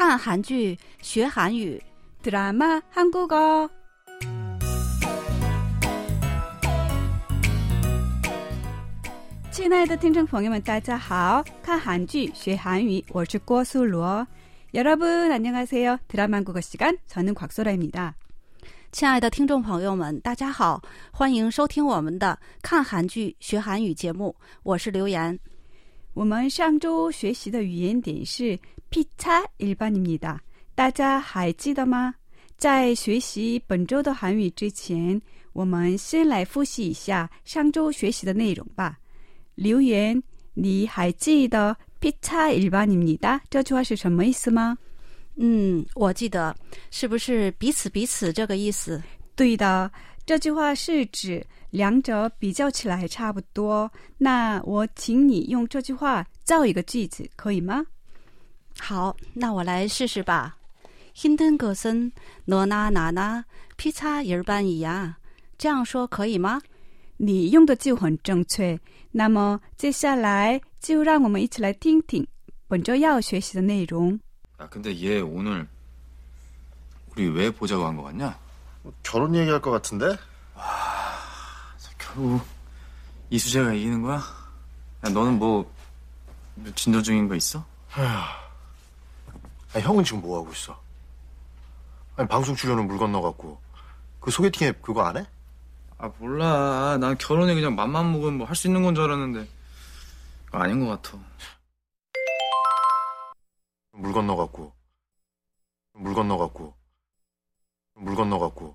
看韩剧学韩语， 드라마 한국어. 亲爱的听众朋友们，大家好！看韩剧学韩语，我是郭素罗。여러분안녕하세요。 드라마 한국어 시간， 저는 곽소라입니다。 亲爱的听众朋友们，大家好，欢迎收听我们的看韩剧学韩语节目，我是刘岩。 我们上周学习的语言点是피차일반입니다。 大家还记得吗？在学习本周的韩语之前，我们先来复习一下上周学习的内容吧。留言，你还记得피차일반입니다这句话是什么意思吗？嗯，我记得，是不是彼此彼此这个意思？对的， 这句话是指两者比较起来差不多。那我请你用这句话造一个句子，可以吗？好，那我来试试吧。힘든것은너나나나피차일반이야。这样说可以吗？你用的就很正确。那么接下来就让我们一起来听听本周要学习的内容。 야, 근데 얘 오늘 우리 왜 보자고 한 거 같냐? 결혼 얘기할 것 같은데? 결국 이수재가 이기는 거야? 야, 너는 뭐 진도 중인 거 있어? 아니, 형은 지금 뭐 하고 있어? 아니 방송 출연은 물 건너갔고 그 소개팅 앱 그거 안 해? 아 몰라. 난 결혼에 그냥 맘만 먹으면 뭐 할 수 있는 건 줄 알았는데 그거 아닌 것 같아. 물 건너갔고 물 건너갔고 물 건너갔고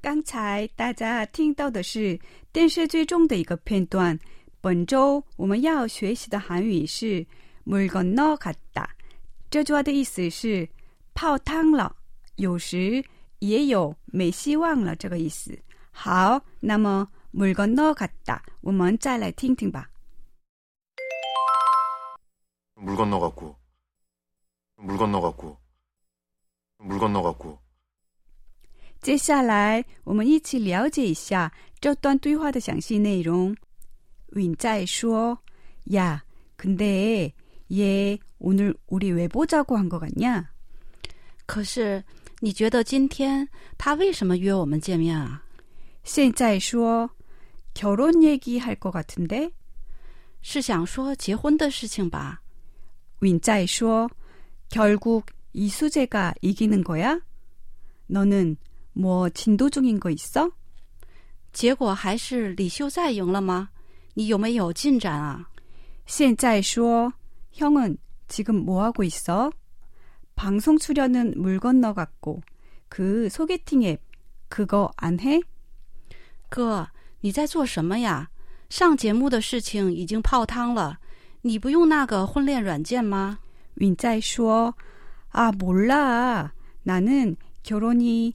刚才大家听到的是电视剧中的一个片段。本周我们要学习的韩语是“물건너갔다”。这句话的意思是泡汤了，有时也有没希望了这个意思。好，那么“물건너갔다”，我们再来听听吧。 물 건너갔고 물 건너갔고 물 건너갔고 接下来，我们一起了解一下这段对话的详细内容。允在说：“呀，근데얘오늘우리왜보자고한거같냐？ 可是你觉得今天他为什么约我们见面啊？现在说결혼얘기할것같은데？ 是想说结婚的事情吧？ 윈자이说결국이수재가이기는거야너는 뭐진도중인거있어 结果还是李秀在赢了吗？你有没有进展啊？现在说형은지금뭐하고있어방송출연은물건너갔고그소개팅앱그거안해 哥，你在做什么呀？上节目的事情已经泡汤了，你不用那个婚恋软件吗？ 윈자이说아몰라나는결혼이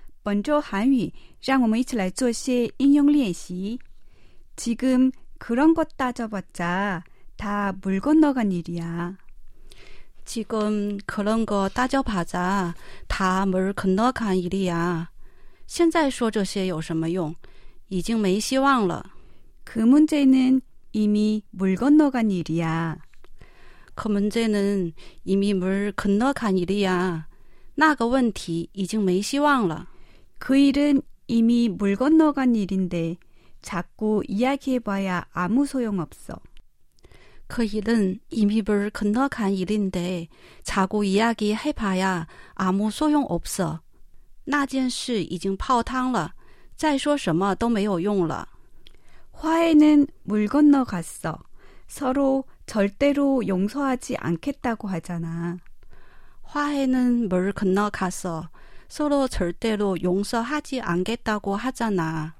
本周韩语，让我们一起来做些应用练习。지금그런것따져봤자다물건너간일이야。 지금그런거따져봐자다물건너간일이야。 现在说这些有什么用？已经没希望了。 그 문제는 이미 물 건너간 일이야. 그 문제는 이미 물 건너간 일이야. 那个问题已经没希望了。 그 일은 이미 물 건너간 일인데 자꾸 이야기해봐야 아무 소용없어. 그 일은 이미 물 건너간 일인데 자꾸 이야기해봐야 아무 소용없어. 那件事已经泡汤了，再说什么都没有用了。 화해는 물 건너갔어. 서로 절대로 용서하지 않겠다고 하잖아. 화해는 물 건너갔어. 서로 절대로 용서하지 않겠다고 하잖아.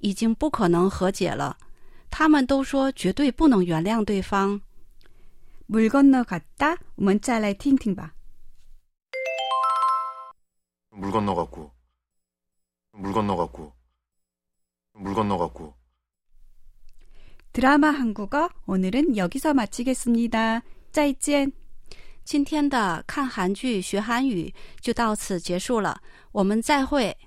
已经不可能和解了。他们都说绝对不能原谅对方。 물 건너갔다. 我们再来听听吧。 물 물 건너갔고 물 건너갔고 물 건너갔고 드라마 한국어 오늘은 여기서 마치겠습니다. 再见. 今天的看韩剧学韩语就到此结束了，我们再会。